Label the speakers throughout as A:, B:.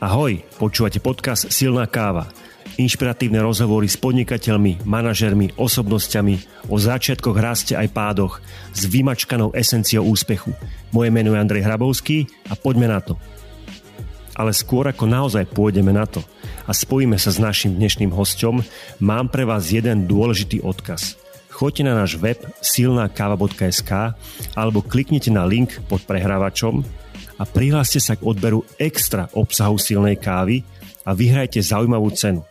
A: Ahoj, počúvate podcast Silná káva. Inšpiratívne rozhovory s podnikateľmi, manažermi, osobnosťami o začiatkoch, raste aj pádoch s vymačkanou esenciou úspechu. Moje meno je Andrej Hrabovský a poďme na to. Ale skôr ako naozaj pôjdeme na to a spojíme sa s našim dnešným hostom, mám pre vás jeden dôležitý odkaz. Choďte na náš web silnákava.sk alebo kliknite na link pod prehrávačom a prihláste sa k odberu extra obsahu silnej kávy a vyhrajte zaujímavú cenu.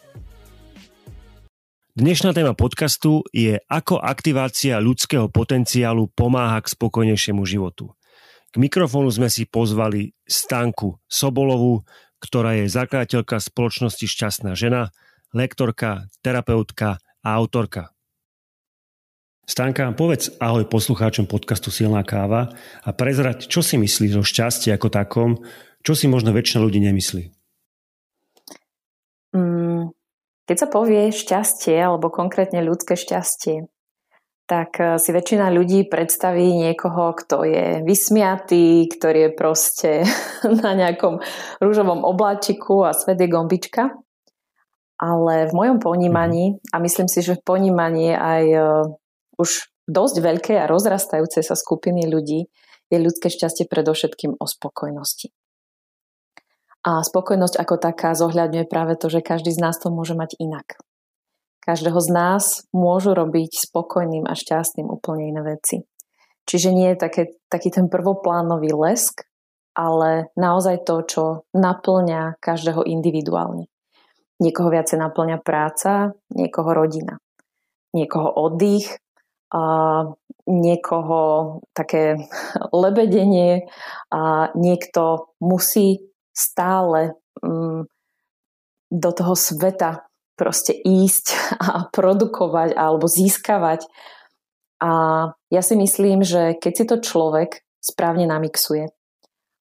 A: Dnešná téma podcastu je ako aktivácia ľudského potenciálu pomáha k spokojnejšiemu životu. K mikrofónu sme si pozvali Stanku Sobolovú, ktorá je zakladateľka spoločnosti Šťastná žena, lektorka, terapeutka a autorka. Stanka, povedz ahoj poslucháčom podcastu Silná káva a prezrať, čo si myslíš o šťastí ako takom, čo si možno väčšina ľudí nemyslí.
B: Mm, keď sa povie šťastie, alebo konkrétne ľudské šťastie, tak eh, si väčšina ľudí predstaví niekoho, kto je vysmiatý, ktorý je proste na nejakom rúžovom obláčiku a svet je gombička. Ale v mojom ponímaní, a myslím si, že v ponímaní aj eh, už dosť veľkej a rozrastajúcej sa skupiny ľudí je ľudské šťastie predovšetkým o spokojnosti. A spokojnosť ako taká zohľadňuje práve to, že každý z nás to môže mať inak. Každého z nás môžu robiť spokojným a šťastným úplne iné veci. Čiže nie je také, taký ten prvoplánový lesk, ale naozaj to, čo naplňa každého individuálne. Niekoho viacej naplňa práca, niekoho rodina, niekoho oddych, a niekoho také lebedenie a niekto musí stále mm, do toho sveta proste ísť a produkovať alebo získavať. A ja si myslím, že keď si to človek správne namixuje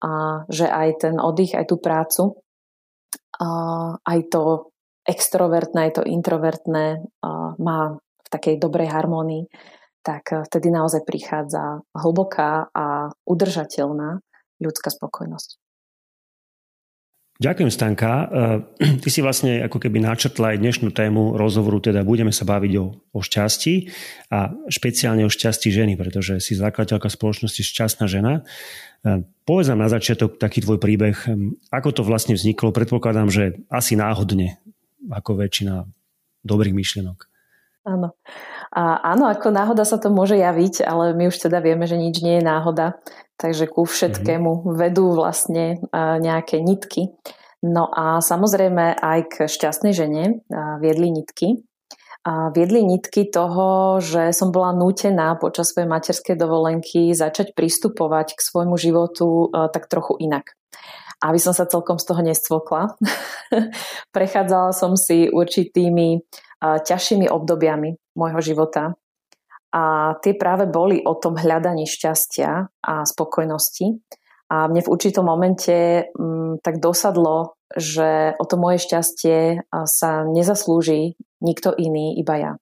B: a že aj ten oddych, aj tú prácu, a aj to extrovertné, aj to introvertné má v takej dobrej harmonii, tak eh, vtedy naozaj prichádza hlboká a udržateľná ľudská spokojnosť.
A: Ďakujem, Stanka. Eh, ty si vlastne ako keby načrtla aj dnešnú tému rozhovoru, teda budeme sa baviť o, o šťastí a špeciálne o šťastí ženy, pretože si zakladateľka spoločnosti Šťastná žena. Eh, povedz nám na začiatok taký tvoj príbeh, ako to vlastne vzniklo. Predpokladám, že asi náhodne, ako väčšina dobrých myšlienok.
B: Áno. A áno, ako náhoda sa to môže javiť, ale my už teda vieme, že nič nie je náhoda, takže ku všetkému mm-hmm. vedú vlastne nejaké nitky. No a samozrejme aj k šťastnej žene viedli nitky. A viedli nitky toho, že som bola nútená počas svojej materskej dovolenky začať pristupovať k svojmu životu tak trochu inak aby som sa celkom z toho nestvokla. Prechádzala som si určitými ťažšími obdobiami môjho života. A tie práve boli o tom hľadaní šťastia a spokojnosti. A mne v určitom momente m, mm, tak dosadlo, že o to moje šťastie sa nezaslúži nikto iný, iba ja.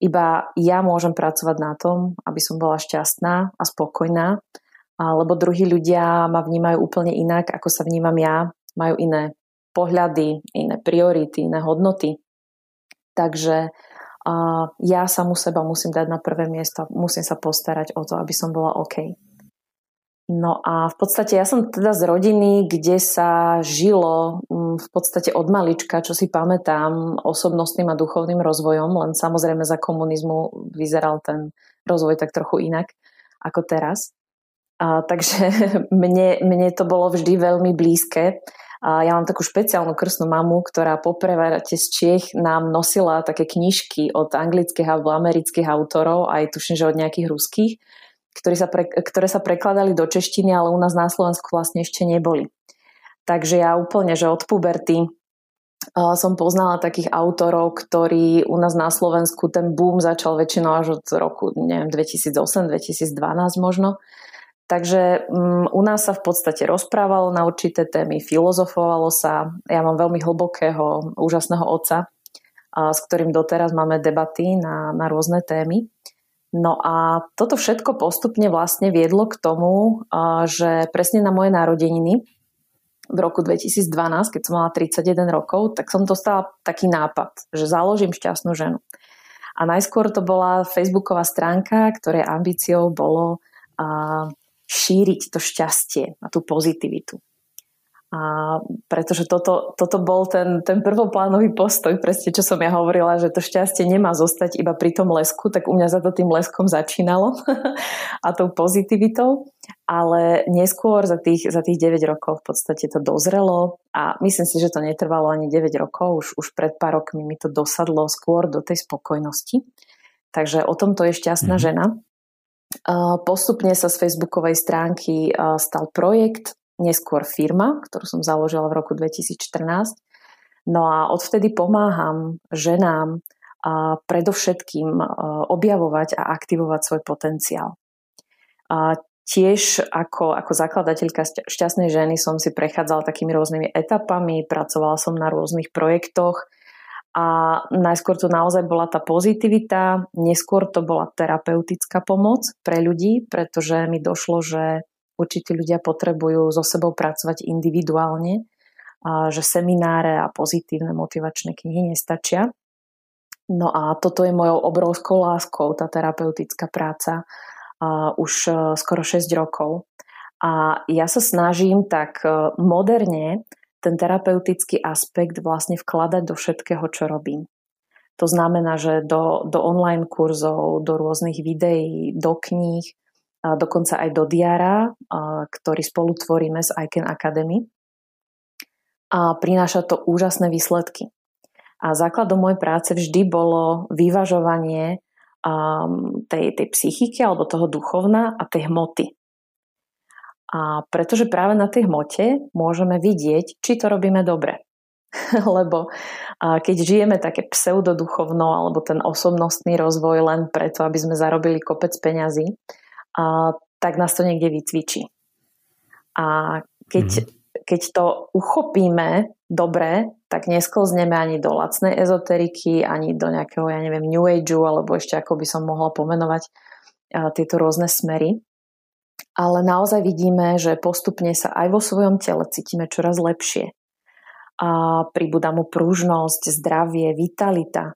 B: Iba ja môžem pracovať na tom, aby som bola šťastná a spokojná, lebo druhí ľudia ma vnímajú úplne inak, ako sa vnímam ja. Majú iné pohľady, iné priority, iné hodnoty. Takže uh, ja samu seba musím dať na prvé miesto, musím sa postarať o to, aby som bola OK. No a v podstate ja som teda z rodiny, kde sa žilo v podstate od malička, čo si pamätám, osobnostným a duchovným rozvojom, len samozrejme za komunizmu vyzeral ten rozvoj tak trochu inak ako teraz. A, takže mne, mne to bolo vždy veľmi blízke a ja mám takú špeciálnu krstnú mamu, ktorá po prevrate z Čiech nám nosila také knižky od anglických alebo amerických autorov, aj tuším, že od nejakých ruských, ktoré sa, pre, ktoré sa prekladali do češtiny, ale u nás na Slovensku vlastne ešte neboli. Takže ja úplne, že od puberty som poznala takých autorov, ktorí u nás na Slovensku ten boom začal väčšinou až od roku neviem, 2008-2012 možno. Takže um, u nás sa v podstate rozprávalo na určité témy, filozofovalo sa. Ja mám veľmi hlbokého, úžasného otca, a, s ktorým doteraz máme debaty na, na rôzne témy. No a toto všetko postupne vlastne viedlo k tomu, a, že presne na moje narodeniny v roku 2012, keď som mala 31 rokov, tak som dostala taký nápad, že založím šťastnú ženu. A najskôr to bola facebooková stránka, ktorej ambíciou bolo a, šíriť to šťastie a tú pozitivitu. A pretože toto, toto bol ten, ten prvoplánový postoj, presne čo som ja hovorila, že to šťastie nemá zostať iba pri tom lesku, tak u mňa za to tým leskom začínalo a tou pozitivitou, ale neskôr za tých, za tých 9 rokov v podstate to dozrelo a myslím si, že to netrvalo ani 9 rokov, už, už pred pár rokmi mi to dosadlo skôr do tej spokojnosti. Takže o tomto je šťastná mm. žena. Postupne sa z facebookovej stránky stal projekt, neskôr firma, ktorú som založila v roku 2014. No a odvtedy pomáham ženám a predovšetkým objavovať a aktivovať svoj potenciál. A tiež ako, ako zakladateľka šťastnej ženy som si prechádzala takými rôznymi etapami, pracovala som na rôznych projektoch a najskôr to naozaj bola tá pozitivita, neskôr to bola terapeutická pomoc pre ľudí, pretože mi došlo, že určití ľudia potrebujú so sebou pracovať individuálne, a že semináre a pozitívne motivačné knihy nestačia. No a toto je mojou obrovskou láskou, tá terapeutická práca, a už e, skoro 6 rokov. A ja sa snažím tak e, moderne ten terapeutický aspekt vlastne vkladať do všetkého, čo robím. To znamená, že do, do online kurzov, do rôznych videí, do kníh, dokonca aj do diara, ktorý spolu tvoríme s ICANN Academy. A prináša to úžasné výsledky. A základom mojej práce vždy bolo vyvažovanie tej, tej psychiky alebo toho duchovna a tej hmoty. A pretože práve na tej hmote môžeme vidieť, či to robíme dobre. Lebo keď žijeme také pseudoduchovno alebo ten osobnostný rozvoj len preto, aby sme zarobili kopec peňazí, a, tak nás to niekde vycvičí. A keď, mm-hmm. keď to uchopíme dobre, tak nesklzneme ani do lacnej ezoteriky, ani do nejakého, ja neviem, New Ageu, alebo ešte ako by som mohla pomenovať a, tieto rôzne smery. Ale naozaj vidíme, že postupne sa aj vo svojom tele cítime čoraz lepšie. A pribúda mu pružnosť, zdravie, vitalita.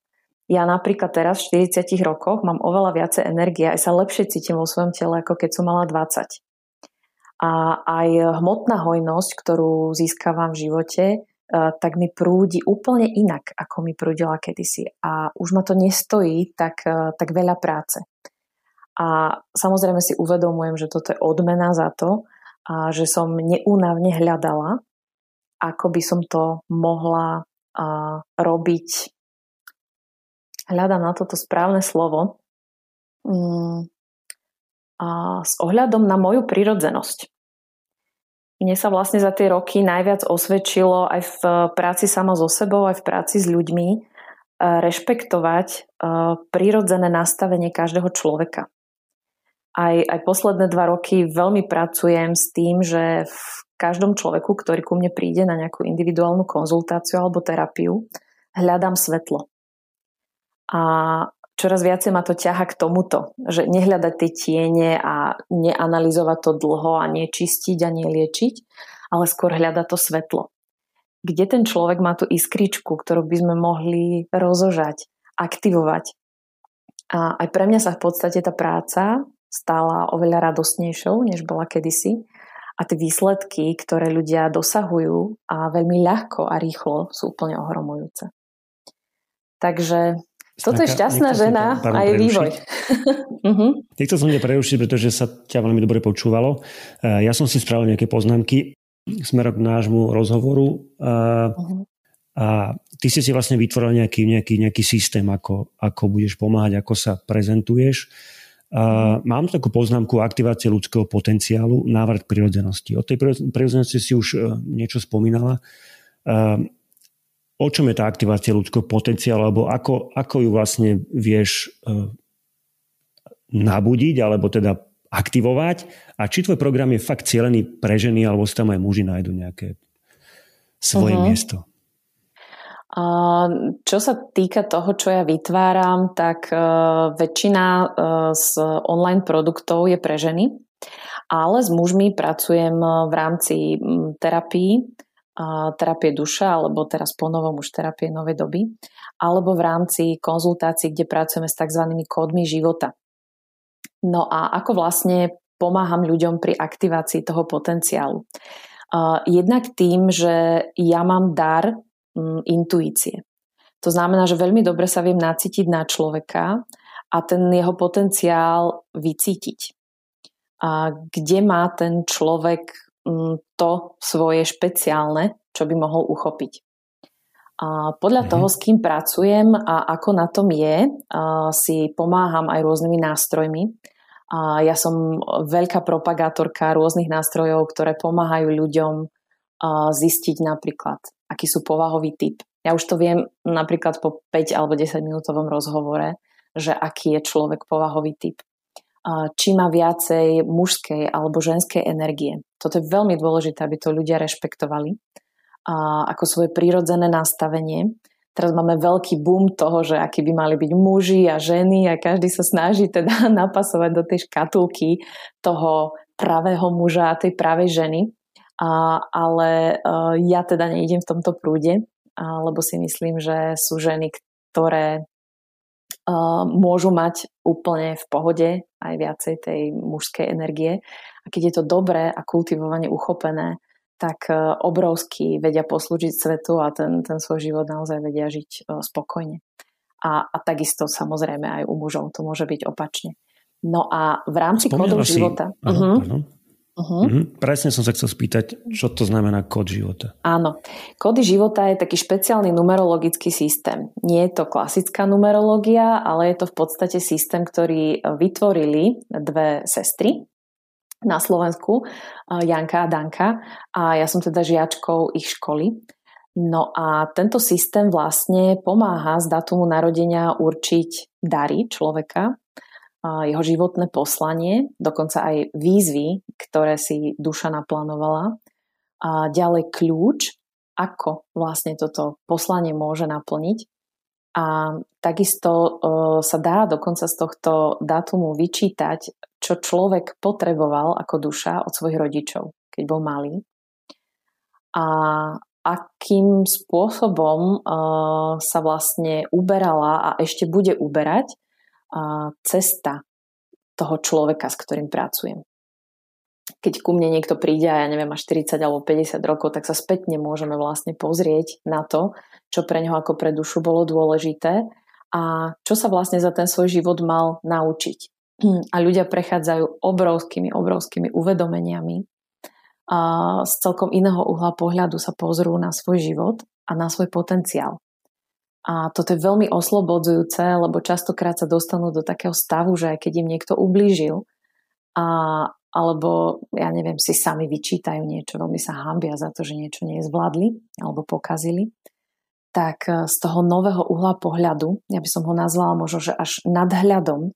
B: Ja napríklad teraz v 40 rokoch mám oveľa viacej energie, aj sa lepšie cítim vo svojom tele, ako keď som mala 20. A aj hmotná hojnosť, ktorú získavam v živote, e, tak mi prúdi úplne inak, ako mi prúdila kedysi. A už ma to nestojí tak, e, tak veľa práce. A samozrejme si uvedomujem, že toto je odmena za to, a že som neúnavne hľadala, ako by som to mohla robiť hľadám na toto správne slovo, mm, a s ohľadom na moju prirodzenosť. Mne sa vlastne za tie roky najviac osvedčilo aj v práci sama so sebou, aj v práci s ľuďmi e, rešpektovať e, prirodzené nastavenie každého človeka. Aj, aj posledné dva roky veľmi pracujem s tým, že v každom človeku, ktorý ku mne príde na nejakú individuálnu konzultáciu alebo terapiu, hľadám svetlo. A čoraz viacej ma to ťaha k tomuto, že nehľadať tie tiene a neanalizovať to dlho a nečistiť a neliečiť, ale skôr hľadať to svetlo. Kde ten človek má tú iskričku, ktorú by sme mohli rozožať, aktivovať. A aj pre mňa sa v podstate tá práca stala oveľa radostnejšou, než bola kedysi. A tie výsledky, ktoré ľudia dosahujú a veľmi ľahko a rýchlo sú úplne ohromujúce. Takže toto je šťastná žena a je vývoj.
A: Nechcel som ťa prerušiť, pretože sa ťa veľmi dobre počúvalo. Eh, ja som si spravil nejaké poznámky smerom k nášmu rozhovoru uh-huh. a ty si si vlastne vytvoril nejaký, nejaký, nejaký systém, ako, ako budeš pomáhať, ako sa prezentuješ. Mám takú poznámku aktivácie ľudského potenciálu, návrat prirodzenosti. O tej prirodzenosti si už uh, niečo spomínala. Uh, o čom je tá aktivácia ľudského potenciálu, alebo ako, ako ju vlastne vieš uh, nabudiť, alebo teda aktivovať a či tvoj program je fakt cieľený pre ženy, alebo si tam aj muži nájdu nejaké svoje uh-huh. miesto.
B: Čo sa týka toho, čo ja vytváram, tak uh, väčšina uh, z online produktov je pre ženy, ale s mužmi pracujem v rámci terapii terapie duša, alebo teraz ponovom už terapie novej doby, alebo v rámci konzultácií, kde pracujeme s tzv. kódmi života. No a ako vlastne pomáham ľuďom pri aktivácii toho potenciálu. Jednak tým, že ja mám dar intuície. To znamená, že veľmi dobre sa viem nacítiť na človeka a ten jeho potenciál vycítiť. A kde má ten človek mm, to svoje špeciálne, čo by mohol uchopiť. A podľa mm-hmm. toho, s kým pracujem a ako na tom je, si pomáham aj rôznymi nástrojmi. A ja som veľká propagátorka rôznych nástrojov, ktoré pomáhajú ľuďom zistiť napríklad, aký sú povahový typ. Ja už to viem napríklad po 5 alebo 10 minútovom rozhovore, že aký je človek povahový typ. Či má viacej mužskej alebo ženskej energie. Toto je veľmi dôležité, aby to ľudia rešpektovali ako svoje prírodzené nastavenie. Teraz máme veľký boom toho, že akí by mali byť muži a ženy a každý sa snaží teda napasovať do tej škatulky toho pravého muža a tej pravej ženy. A, ale uh, ja teda neidem v tomto prúde, a, lebo si myslím, že sú ženy, ktoré uh, môžu mať úplne v pohode aj viacej tej mužskej energie. A keď je to dobré a kultivovane uchopené, tak uh, obrovsky vedia poslúžiť svetu a ten, ten svoj život naozaj vedia žiť uh, spokojne. A, a takisto samozrejme aj u mužov to môže byť opačne. No a v rámci kodov života...
A: Áno, uh-huh. Uh-huh. Uh-huh. Presne som sa chcel spýtať, čo to znamená kód života.
B: Áno. Kódy života je taký špeciálny numerologický systém. Nie je to klasická numerológia, ale je to v podstate systém, ktorý vytvorili dve sestry na Slovensku, Janka a Danka. A ja som teda žiačkou ich školy. No a tento systém vlastne pomáha z datumu narodenia určiť dary človeka, jeho životné poslanie, dokonca aj výzvy, ktoré si duša naplánovala. A ďalej kľúč, ako vlastne toto poslanie môže naplniť. A takisto e, sa dá dokonca z tohto datumu vyčítať, čo človek potreboval ako duša od svojich rodičov, keď bol malý. A akým spôsobom e, sa vlastne uberala a ešte bude uberať cesta toho človeka, s ktorým pracujem. Keď ku mne niekto príde a ja neviem, až 40 alebo 50 rokov, tak sa spätne môžeme vlastne pozrieť na to, čo pre neho ako pre dušu bolo dôležité a čo sa vlastne za ten svoj život mal naučiť. A ľudia prechádzajú obrovskými, obrovskými uvedomeniami a z celkom iného uhla pohľadu sa pozrú na svoj život a na svoj potenciál. A toto je veľmi oslobodzujúce, lebo častokrát sa dostanú do takého stavu, že aj keď im niekto ublížil, a, alebo ja neviem, si sami vyčítajú niečo, veľmi sa hambia za to, že niečo nezvládli alebo pokazili, tak e, z toho nového uhla pohľadu, ja by som ho nazvala možno, že až nadhľadom,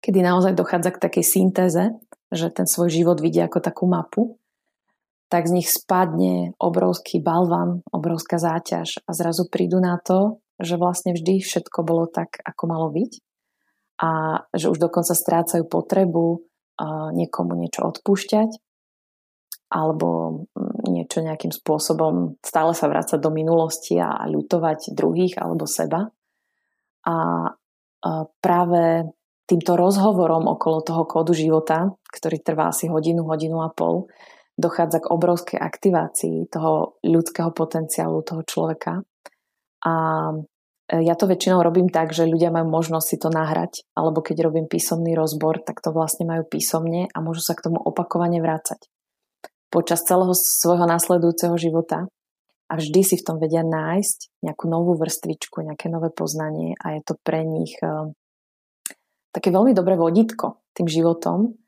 B: kedy naozaj dochádza k takej syntéze, že ten svoj život vidí ako takú mapu, tak z nich spadne obrovský balvan, obrovská záťaž a zrazu prídu na to, že vlastne vždy všetko bolo tak, ako malo byť a že už dokonca strácajú potrebu niekomu niečo odpúšťať alebo mm, niečo nejakým spôsobom stále sa vrácať do minulosti a ľutovať druhých alebo seba. A práve týmto rozhovorom okolo toho kódu života, ktorý trvá asi hodinu, hodinu a pol, dochádza k obrovskej aktivácii toho ľudského potenciálu toho človeka. A e, ja to väčšinou robím tak, že ľudia majú možnosť si to nahrať, alebo keď robím písomný rozbor, tak to vlastne majú písomne a môžu sa k tomu opakovane vrácať. Počas celého svojho následujúceho života a vždy si v tom vedia nájsť nejakú novú vrstvičku, nejaké nové poznanie a je to pre nich uh, také veľmi dobré vodítko tým životom,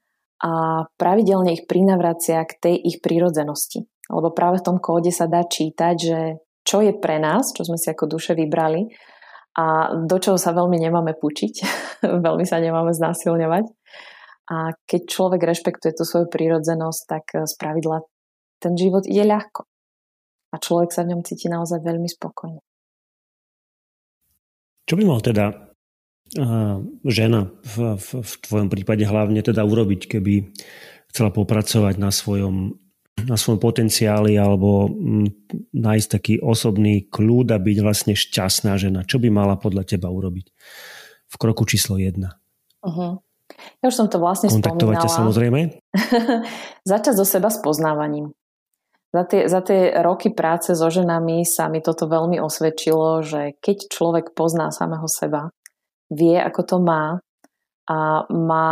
B: a pravidelne ich prinavracia k tej ich prírodzenosti. Lebo práve v tom kóde sa dá čítať, že čo je pre nás, čo sme si ako duše vybrali a do čoho sa veľmi nemáme pučiť, veľmi sa nemáme znásilňovať. A keď človek rešpektuje tú svoju prírodzenosť, tak z pravidla ten život ide ľahko. A človek sa v ňom cíti naozaj veľmi spokojne.
A: Čo by mal teda žena v, v, v tvojom prípade hlavne teda urobiť, keby chcela popracovať na svojom na svojom potenciáli alebo mm, nájsť taký osobný kľúd a byť vlastne šťastná žena? Čo by mala podľa teba urobiť v kroku číslo jedna? Uh-huh.
B: Ja už som to vlastne
A: Kontaktovať
B: spomínala.
A: samozrejme?
B: Začať so seba s poznávaním. Za tie, za tie roky práce so ženami sa mi toto veľmi osvedčilo, že keď človek pozná samého seba, vie, ako to má a má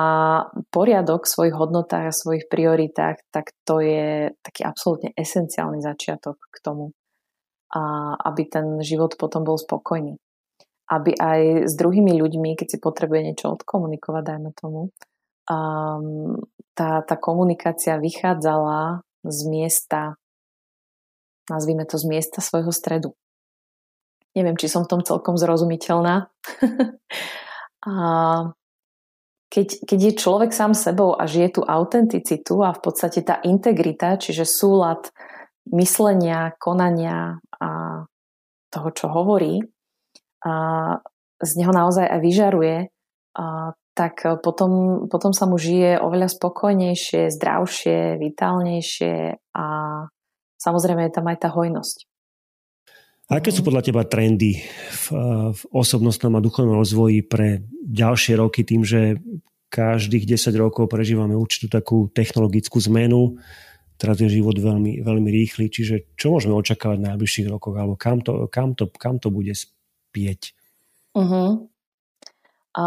B: poriadok v svojich hodnotách a svojich prioritách, tak to je taký absolútne esenciálny začiatok k tomu, a aby ten život potom bol spokojný. Aby aj s druhými ľuďmi, keď si potrebuje niečo odkomunikovať, dajme tomu, um, tá, tá komunikácia vychádzala z miesta nazvime to z miesta svojho stredu. Neviem, či som v tom celkom zrozumiteľná. a keď, keď je človek sám sebou a žije tú autenticitu a v podstate tá integrita, čiže súlad myslenia, konania a toho, čo hovorí, a z neho naozaj aj vyžaruje, a tak potom, potom sa mu žije oveľa spokojnejšie, zdravšie, vitálnejšie a samozrejme je tam aj tá hojnosť.
A: Aké sú podľa teba trendy v, v osobnostnom a duchovnom rozvoji pre ďalšie roky tým, že každých 10 rokov prežívame určitú takú technologickú zmenu, teraz je život veľmi, veľmi rýchly, čiže čo môžeme očakávať v najbližších rokoch, alebo kam to, kam to, kam to bude spieť? Uh-huh.
B: A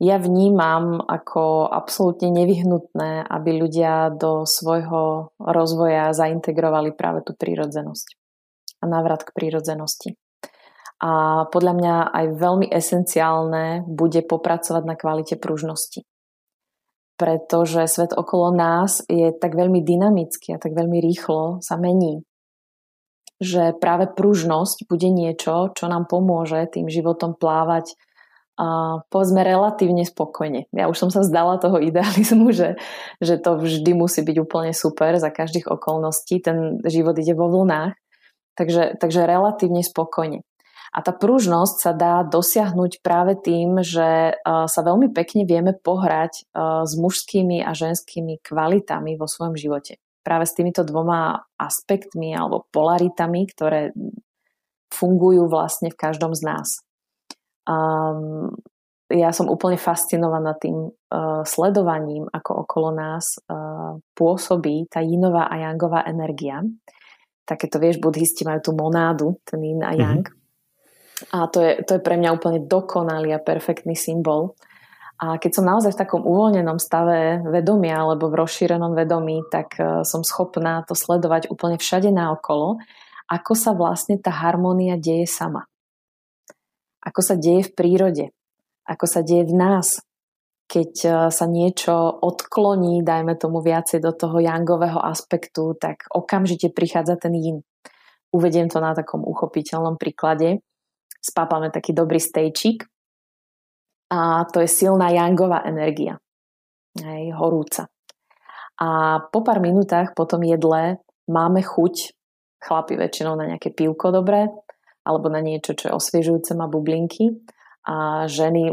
B: ja vnímam ako absolútne nevyhnutné, aby ľudia do svojho rozvoja zaintegrovali práve tú prírodzenosť a návrat k prírodzenosti. A podľa mňa aj veľmi esenciálne bude popracovať na kvalite pružnosti. Pretože svet okolo nás je tak veľmi dynamický a tak veľmi rýchlo sa mení, že práve pružnosť bude niečo, čo nám pomôže tým životom plávať a povedzme relatívne spokojne. Ja už som sa zdala toho idealizmu, že, že to vždy musí byť úplne super za každých okolností. Ten život ide vo vlnách. Takže, takže relatívne spokojne. A tá pružnosť sa dá dosiahnuť práve tým, že sa veľmi pekne vieme pohrať s mužskými a ženskými kvalitami vo svojom živote. Práve s týmito dvoma aspektmi alebo polaritami, ktoré fungujú vlastne v každom z nás. Um, ja som úplne fascinovaná tým uh, sledovaním, ako okolo nás uh, pôsobí tá jinová a yangová energia. Takéto, vieš, buddhisti majú tú monádu, ten yin a yang. Mm-hmm. A to je, to je pre mňa úplne dokonalý a perfektný symbol. A keď som naozaj v takom uvoľnenom stave vedomia alebo v rozšírenom vedomí, tak uh, som schopná to sledovať úplne všade naokolo, ako sa vlastne tá harmónia deje sama ako sa deje v prírode, ako sa deje v nás, keď e, sa niečo odkloní, dajme tomu viacej do toho jangového aspektu, tak okamžite prichádza ten yin. Uvediem to na takom uchopiteľnom príklade. Spápame taký dobrý stejčík a to je silná jangová energia, hej, horúca. A po pár minútach po tom jedle máme chuť, chlapi väčšinou na nejaké pivko dobré, alebo na niečo, čo je osviežujúce, má bublinky a ženy,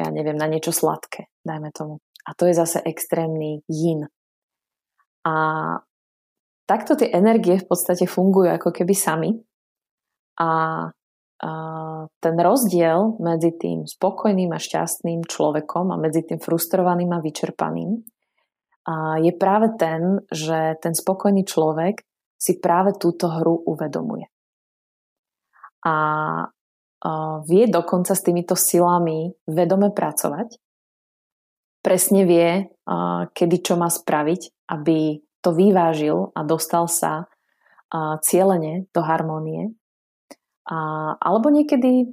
B: ja neviem, na niečo sladké, dajme tomu. A to je zase extrémny yin. A takto tie energie v podstate fungujú ako keby sami a, a ten rozdiel medzi tým spokojným a šťastným človekom a medzi tým frustrovaným a vyčerpaným a je práve ten, že ten spokojný človek si práve túto hru uvedomuje a vie dokonca s týmito silami vedome pracovať. Presne vie, kedy čo má spraviť, aby to vyvážil a dostal sa cieľene do harmónie. Alebo niekedy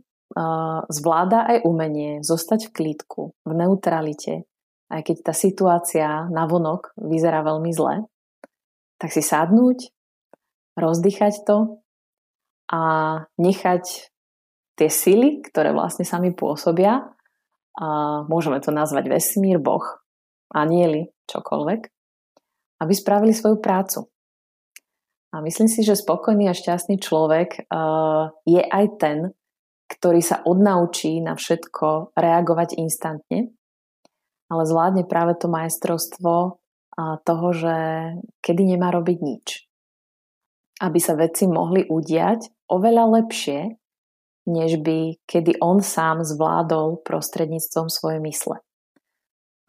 B: zvláda aj umenie zostať v klídku, v neutralite, aj keď tá situácia na vonok vyzerá veľmi zle, tak si sadnúť, rozdýchať to a nechať tie sily, ktoré vlastne sami pôsobia, a môžeme to nazvať vesmír, Boh, anieli, čokoľvek, aby spravili svoju prácu. A myslím si, že spokojný a šťastný človek je aj ten, ktorý sa odnaučí na všetko reagovať instantne, ale zvládne práve to majstrovstvo toho, že kedy nemá robiť nič. Aby sa veci mohli udiať oveľa lepšie, než by kedy on sám zvládol prostredníctvom svojej mysle.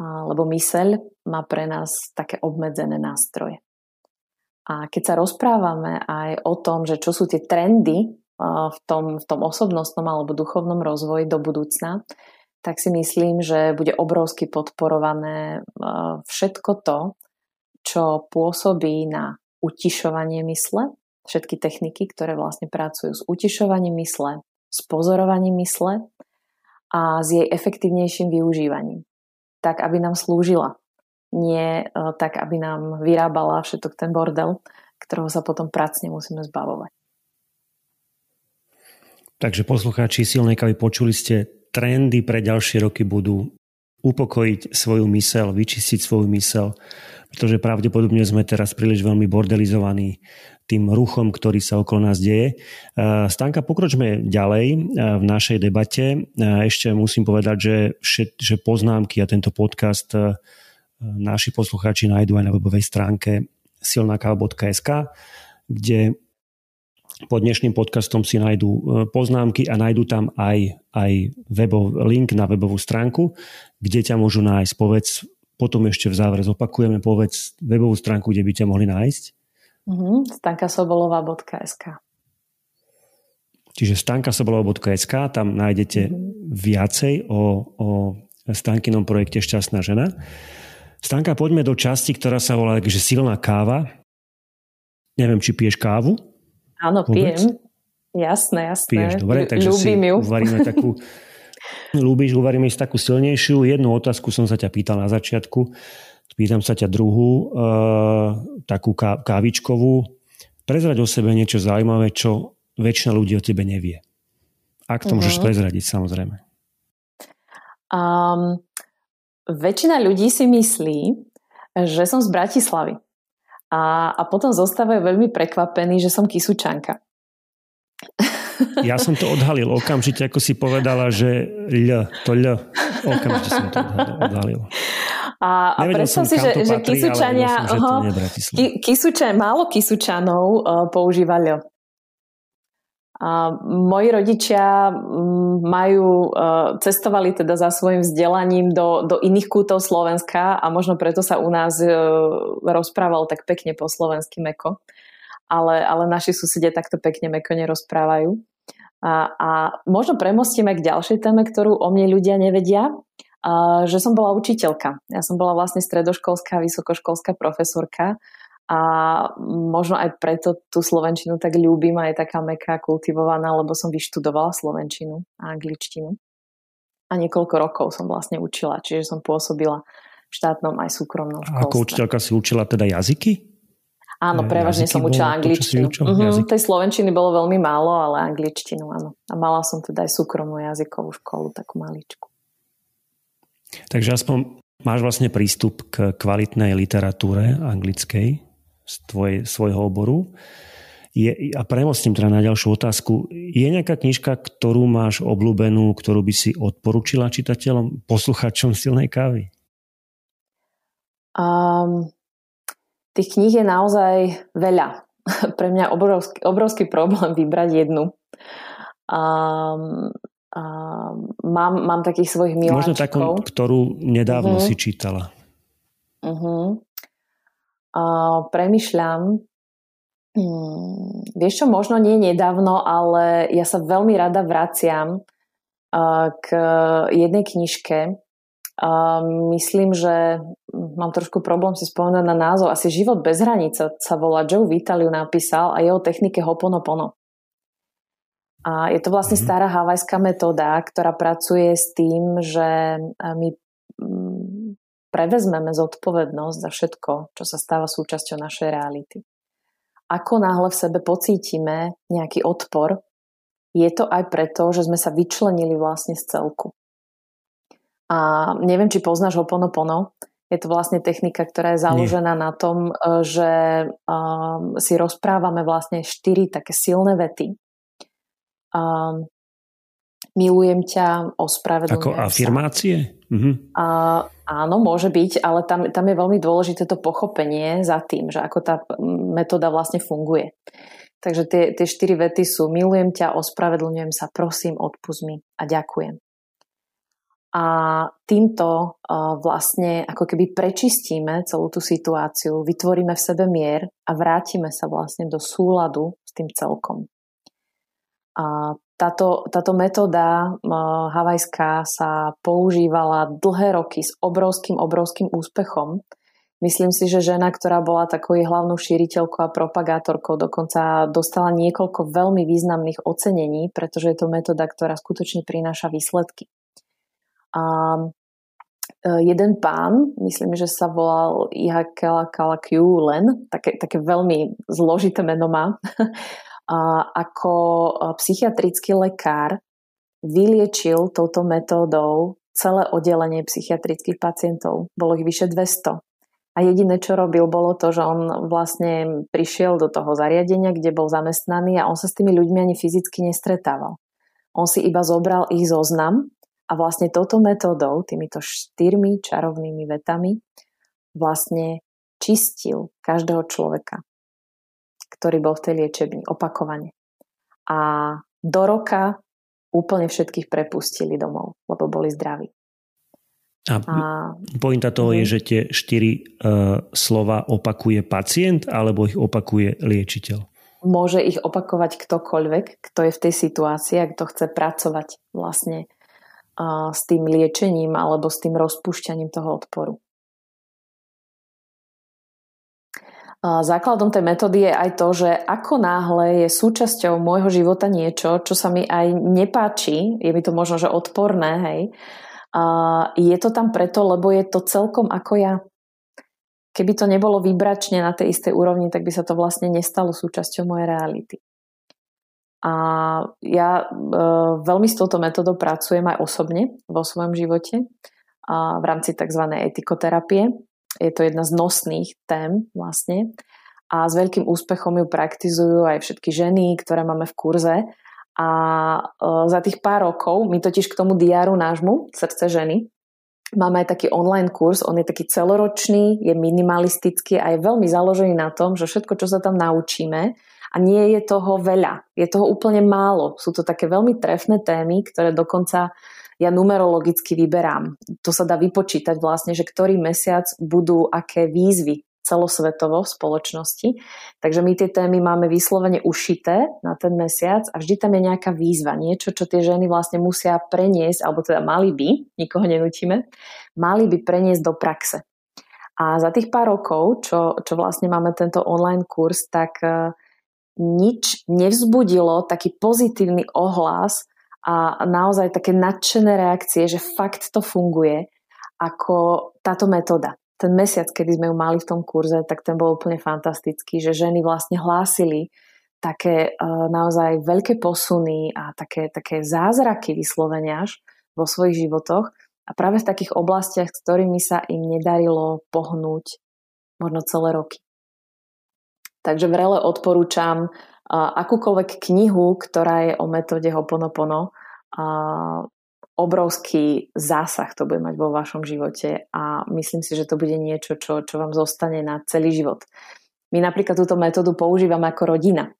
B: Lebo myseľ má pre nás také obmedzené nástroje. A keď sa rozprávame aj o tom, že čo sú tie trendy v tom, v tom osobnostnom alebo duchovnom rozvoji do budúcna, tak si myslím, že bude obrovsky podporované všetko to, čo pôsobí na utišovanie mysle, všetky techniky, ktoré vlastne pracujú s utišovaním mysle, s pozorovaním mysle a s jej efektívnejším využívaním. Tak, aby nám slúžila. Nie tak, aby nám vyrábala všetok ten bordel, ktorého sa potom pracne musíme zbavovať.
A: Takže poslucháči silnej kavy počuli ste trendy pre ďalšie roky budú upokojiť svoju mysel, vyčistiť svoju mysel, pretože pravdepodobne sme teraz príliš veľmi bordelizovaní tým ruchom, ktorý sa okolo nás deje. Stanka, pokročme ďalej v našej debate. Ešte musím povedať, že, že poznámky a tento podcast naši poslucháči nájdú aj na webovej stránke silnakava.sk, kde pod dnešným podcastom si nájdú e, poznámky a nájdú tam aj, aj webov, link na webovú stránku, kde ťa môžu nájsť. Povedz, potom ešte v závere zopakujeme, povedz webovú stránku, kde by ťa mohli nájsť.
B: Mhm, stankasobolová.sk
A: Čiže stankasobolová.sk, tam nájdete uh-huh. viacej o, o Stankinom projekte Šťastná žena. Stanka, poďme do časti, ktorá sa volá že silná káva. Neviem, či piješ kávu?
B: Áno, Vôbec? pijem. Jasné, jasné.
A: Piješ, dobre, takže Ľúbim si ju. uvaríme takú... Ľúbiš, uvaríme si takú silnejšiu. Jednu otázku som sa ťa pýtal na začiatku. Pýtam sa ťa druhú, uh, takú kávičkovú. Prezrať o sebe niečo zaujímavé, čo väčšina ľudí o tebe nevie. Ak to uh-huh. môžeš mhm. prezradiť, samozrejme.
B: Um, väčšina ľudí si myslí, že som z Bratislavy a, a potom zostávajú veľmi prekvapení, že som kysučanka.
A: Ja som to odhalil okamžite, ako si povedala, že ľ, to ľ. Okamžite som to odhalil.
B: A, a predstav si, že, patrí, že kysučania, som, že kysučan, málo kysučanov uh, používa ľ. Moji rodičia mm, majú, e, cestovali teda za svojim vzdelaním do, do iných kútov Slovenska a možno preto sa u nás e, rozprával tak pekne po slovensky meko. Ale, ale naši susedia takto pekne meko nerozprávajú. A, a možno premostíme k ďalšej téme, ktorú o mne ľudia nevedia, a, že som bola učiteľka. Ja som bola vlastne stredoškolská, vysokoškolská profesorka a možno aj preto tú slovenčinu tak ľúbim a je taká meká, kultivovaná, lebo som vyštudovala slovenčinu a angličtinu. A niekoľko rokov som vlastne učila, čiže som pôsobila v štátnom aj súkromnom školstve.
A: A ako učiteľka si učila teda jazyky?
B: Áno, prevažne som učila angličtinu. To, uh-huh, tej slovenčiny bolo veľmi málo, ale angličtinu áno. A mala som teda aj súkromnú jazykovú školu, takú maličku.
A: Takže aspoň máš vlastne prístup k kvalitnej literatúre anglickej, z tvoj, svojho oboru. Je, a premostím teda na ďalšiu otázku. Je nejaká knižka, ktorú máš obľúbenú, ktorú by si odporúčila čitateľom, posluchačom silnej kávy?
B: Um, tých kníh je naozaj veľa. Pre mňa obrovský, obrovský problém vybrať jednu. Um, um, mám, mám takých svojich miláčkov.
A: Možno takú, ktorú nedávno uh-huh. si čítala.
B: Uh-huh uh, premyšľam, hmm, vieš čo, možno nie nedávno, ale ja sa veľmi rada vraciam uh, k jednej knižke. Uh, myslím, že mám trošku problém si spomenúť na názov. Asi Život bez hranice sa volá. Joe Vitaliu napísal a jeho technike Hoponopono. A je to vlastne mm-hmm. stará havajská metóda, ktorá pracuje s tým, že my prevezmeme zodpovednosť za všetko, čo sa stáva súčasťou našej reality. Ako náhle v sebe pocítime nejaký odpor, je to aj preto, že sme sa vyčlenili vlastne z celku. A neviem, či poznáš Hoponopono. Je to vlastne technika, ktorá je založená Nie. na tom, e, že um, si rozprávame vlastne štyri také silné vety. Um, milujem ťa, ospravedlňujem
A: Ako afirmácie?
B: Mm-hmm. A, áno, môže byť, ale tam, tam je veľmi dôležité to pochopenie za tým, že ako tá metóda vlastne funguje. Takže tie, tie štyri vety sú milujem ťa, ospravedlňujem sa, prosím, odpust mi a ďakujem. A týmto uh, vlastne ako keby prečistíme celú tú situáciu, vytvoríme v sebe mier a vrátime sa vlastne do súladu s tým celkom. A táto, táto metóda havajská sa používala dlhé roky s obrovským, obrovským úspechom. Myslím si, že žena, ktorá bola takou hlavnou šíriteľkou a propagátorkou, dokonca dostala niekoľko veľmi významných ocenení, pretože je to metóda, ktorá skutočne prináša výsledky. A e, jeden pán, myslím, že sa volal Ihakela Kalakiu Len, také, také veľmi zložité meno má, ako psychiatrický lekár vyliečil touto metódou celé oddelenie psychiatrických pacientov. Bolo ich vyše 200. A jediné, čo robil, bolo to, že on vlastne prišiel do toho zariadenia, kde bol zamestnaný a on sa s tými ľuďmi ani fyzicky nestretával. On si iba zobral ich zoznam a vlastne touto metódou, týmito štyrmi čarovnými vetami, vlastne čistil každého človeka ktorý bol v tej liečebni opakovane. A do roka úplne všetkých prepustili domov, lebo boli zdraví.
A: A, a pointa toho je, mhm. že tie štyri uh, slova opakuje pacient alebo ich opakuje liečiteľ?
B: Môže ich opakovať ktokoľvek, kto je v tej situácii a kto chce pracovať vlastne uh, s tým liečením alebo s tým rozpúšťaním toho odporu. Základom tej metódy je aj to, že ako náhle je súčasťou môjho života niečo, čo sa mi aj nepáči, je mi to možno, že odporné, hej, je to tam preto, lebo je to celkom ako ja. Keby to nebolo vybračne na tej istej úrovni, tak by sa to vlastne nestalo súčasťou mojej reality. A ja e, veľmi s touto metodou pracujem aj osobne vo svojom živote a v rámci tzv. etikoterapie je to jedna z nosných tém vlastne. A s veľkým úspechom ju praktizujú aj všetky ženy, ktoré máme v kurze. A e, za tých pár rokov, my totiž k tomu diáru nášmu, srdce ženy, máme aj taký online kurz, on je taký celoročný, je minimalistický a je veľmi založený na tom, že všetko, čo sa tam naučíme, a nie je toho veľa, je toho úplne málo. Sú to také veľmi trefné témy, ktoré dokonca ja numerologicky vyberám. To sa dá vypočítať vlastne, že ktorý mesiac budú aké výzvy celosvetovo v spoločnosti. Takže my tie témy máme vyslovene ušité na ten mesiac a vždy tam je nejaká výzva, niečo, čo tie ženy vlastne musia preniesť, alebo teda mali by, nikoho nenutíme, mali by preniesť do praxe. A za tých pár rokov, čo, čo vlastne máme tento online kurz, tak uh, nič nevzbudilo taký pozitívny ohlas a naozaj také nadšené reakcie, že fakt to funguje ako táto metóda. Ten mesiac, kedy sme ju mali v tom kurze, tak ten bol úplne fantastický, že ženy vlastne hlásili také uh, naozaj veľké posuny a také, také zázraky vyslovenia až vo svojich životoch a práve v takých oblastiach, s ktorými sa im nedarilo pohnúť možno celé roky. Takže vrele odporúčam akúkoľvek knihu, ktorá je o metóde Hoponopono, obrovský zásah to bude mať vo vašom živote a myslím si, že to bude niečo, čo, čo vám zostane na celý život. My napríklad túto metódu používame ako rodina.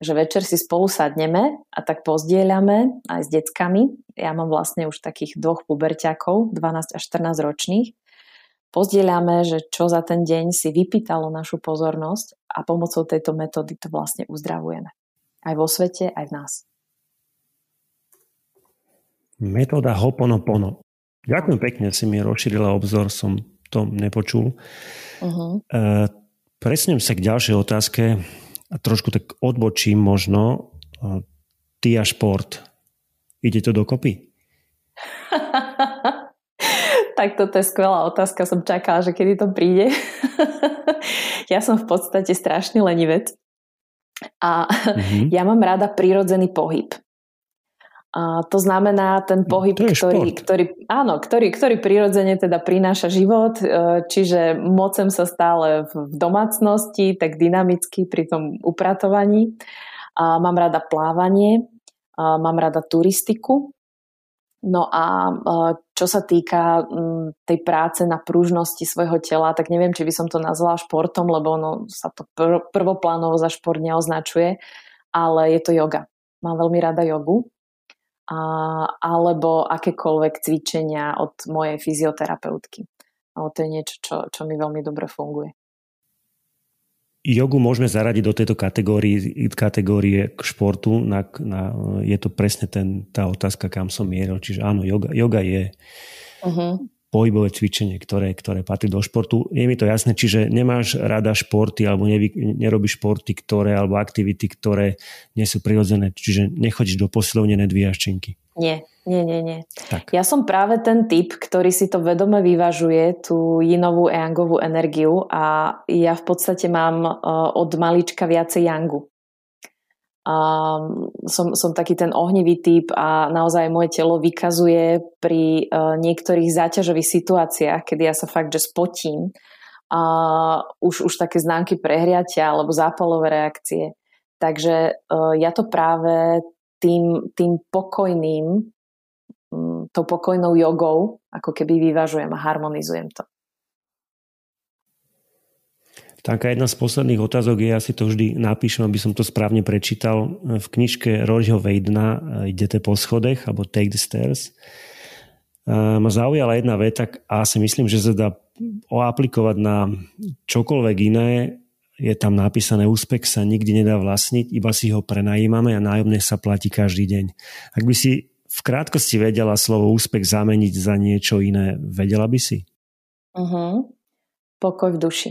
B: Že večer si spolu sadneme a tak pozdieľame aj s deckami. Ja mám vlastne už takých dvoch puberťakov, 12 až 14 ročných. Pozdieľame, že čo za ten deň si vypýtalo našu pozornosť a pomocou tejto metódy to vlastne uzdravujeme. Aj vo svete, aj v nás.
A: Metóda Hoponopono. Ďakujem pekne, si mi rozšírila obzor, som to nepočul. Uh-huh. E, presnem sa k ďalšej otázke a trošku tak odbočím možno. E, ty a šport. Ide to dokopy?
B: tak toto je skvelá otázka. Som čakala, že kedy to príde. ja som v podstate strašný lenivec. A mm-hmm. ja mám rada prirodzený pohyb. A to znamená ten no, pohyb, ktorý, ktorý, áno, ktorý, ktorý prirodzene teda prináša život, e, čiže mocem sa stále v domácnosti, tak dynamicky pri tom upratovaní. A mám rada plávanie, a mám rada turistiku, No a čo sa týka mm, tej práce na pružnosti svojho tela, tak neviem, či by som to nazvala športom, lebo ono sa to prvoplánovo za šport neoznačuje, ale je to yoga. Mám veľmi rada jogu. A, alebo akékoľvek cvičenia od mojej fyzioterapeutky. Ale to je niečo, čo, čo mi veľmi dobre funguje
A: jogu môžeme zaradiť do tejto kategórie, kategórie k športu. Na, na, je to presne ten, tá otázka, kam som mieril. Čiže áno, yoga, yoga je uh-huh. Pohybové cvičenie, ktoré, ktoré patrí do športu. Je mi to jasné, čiže nemáš rada športy alebo nevy, nerobíš športy, ktoré, alebo aktivity, ktoré nie sú prirodzené. Čiže nechodíš do posilovne, nedvíjaš činky.
B: Nie, nie, nie, nie. Tak. Ja som práve ten typ, ktorý si to vedome vyvažuje, tú jinovú yangovú energiu a ja v podstate mám uh, od malička viacej yangu. Um, som, som taký ten ohnivý typ a naozaj moje telo vykazuje pri uh, niektorých záťažových situáciách, kedy ja sa fakt, že spotím, uh, už, už také známky prehriatia alebo zápalové reakcie. Takže uh, ja to práve tým, tým pokojným, mm, tou pokojnou jogou, ako keby vyvažujem a harmonizujem to.
A: Taká jedna z posledných otázok je, ja si to vždy napíšem, aby som to správne prečítal. V knižke Roryho Vejdna e, Idete po schodech, alebo Take the Stairs, e, ma zaujala jedna veta a si myslím, že sa dá oaplikovať na čokoľvek iné je tam napísané, úspech sa nikdy nedá vlastniť, iba si ho prenajímame a nájomne sa platí každý deň. Ak by si v krátkosti vedela slovo úspech zameniť za niečo iné, vedela by si?
B: Uh-huh. Pokoj v duši.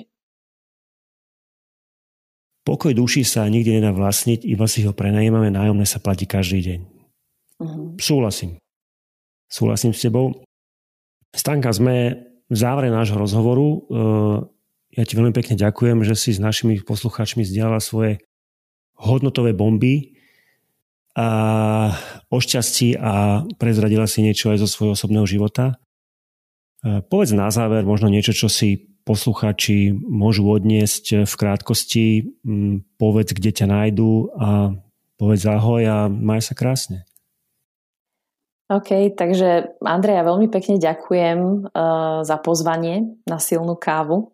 A: Pokoj duši sa nikdy nedá vlastniť, iba si ho prenajímame, nájomne sa platí každý deň. Uh-huh. Súhlasím. Súhlasím s tebou. Stanka, sme v závere nášho rozhovoru. Ja ti veľmi pekne ďakujem, že si s našimi poslucháčmi zdieľala svoje hodnotové bomby a o šťastí a prezradila si niečo aj zo svojho osobného života. Povedz na záver možno niečo, čo si poslucháči môžu odniesť v krátkosti. Mm, povedz, kde ťa nájdú a povedz ahoj a maj sa krásne.
B: OK, takže Andreja, veľmi pekne ďakujem uh, za pozvanie na silnú kávu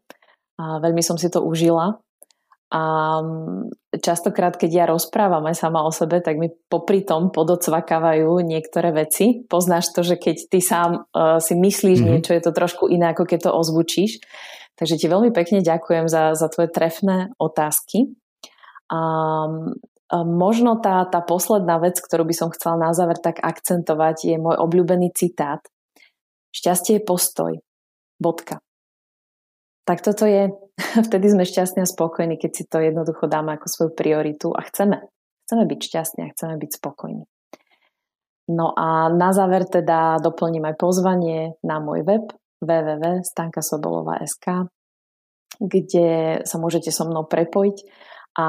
B: a veľmi som si to užila. A mm, častokrát, keď ja rozprávam aj sama o sebe, tak mi popri tom podocvakávajú niektoré veci. Poznáš to, že keď ty sám uh, si myslíš mm-hmm. niečo, je to trošku iné, ako keď to ozvučíš. Takže ti veľmi pekne ďakujem za, za tvoje trefné otázky. A, možno tá, tá posledná vec, ktorú by som chcela na záver tak akcentovať, je môj obľúbený citát. Šťastie je postoj. Bodka. Tak toto je, vtedy sme šťastní a spokojní, keď si to jednoducho dáme ako svoju prioritu a chceme. Chceme byť šťastní a chceme byť spokojní. No a na záver teda doplním aj pozvanie na môj web www.stankasobolova.sk kde sa môžete so mnou prepojiť a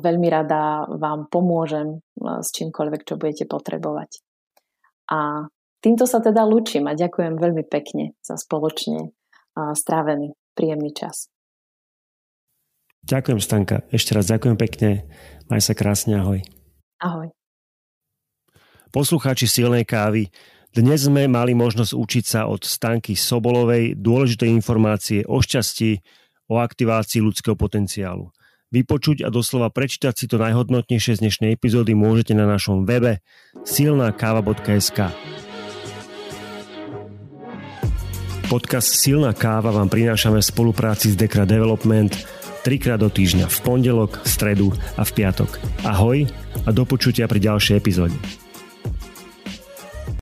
B: veľmi rada vám pomôžem s čímkoľvek, čo budete potrebovať. A týmto sa teda lúčim a ďakujem veľmi pekne za spoločne strávený príjemný čas.
A: Ďakujem, Stanka. Ešte raz ďakujem pekne. Maj sa krásne, ahoj.
B: Ahoj.
A: Poslucháči silnej kávy, dnes sme mali možnosť učiť sa od Stanky Sobolovej dôležité informácie o šťastí, o aktivácii ľudského potenciálu. Vypočuť a doslova prečítať si to najhodnotnejšie z dnešnej epizódy môžete na našom webe silnakáva.sk. Podcast Silná káva vám prinášame v spolupráci s Dekra Development trikrát do týždňa v pondelok, v stredu a v piatok. Ahoj a do počutia pri ďalšej epizóde.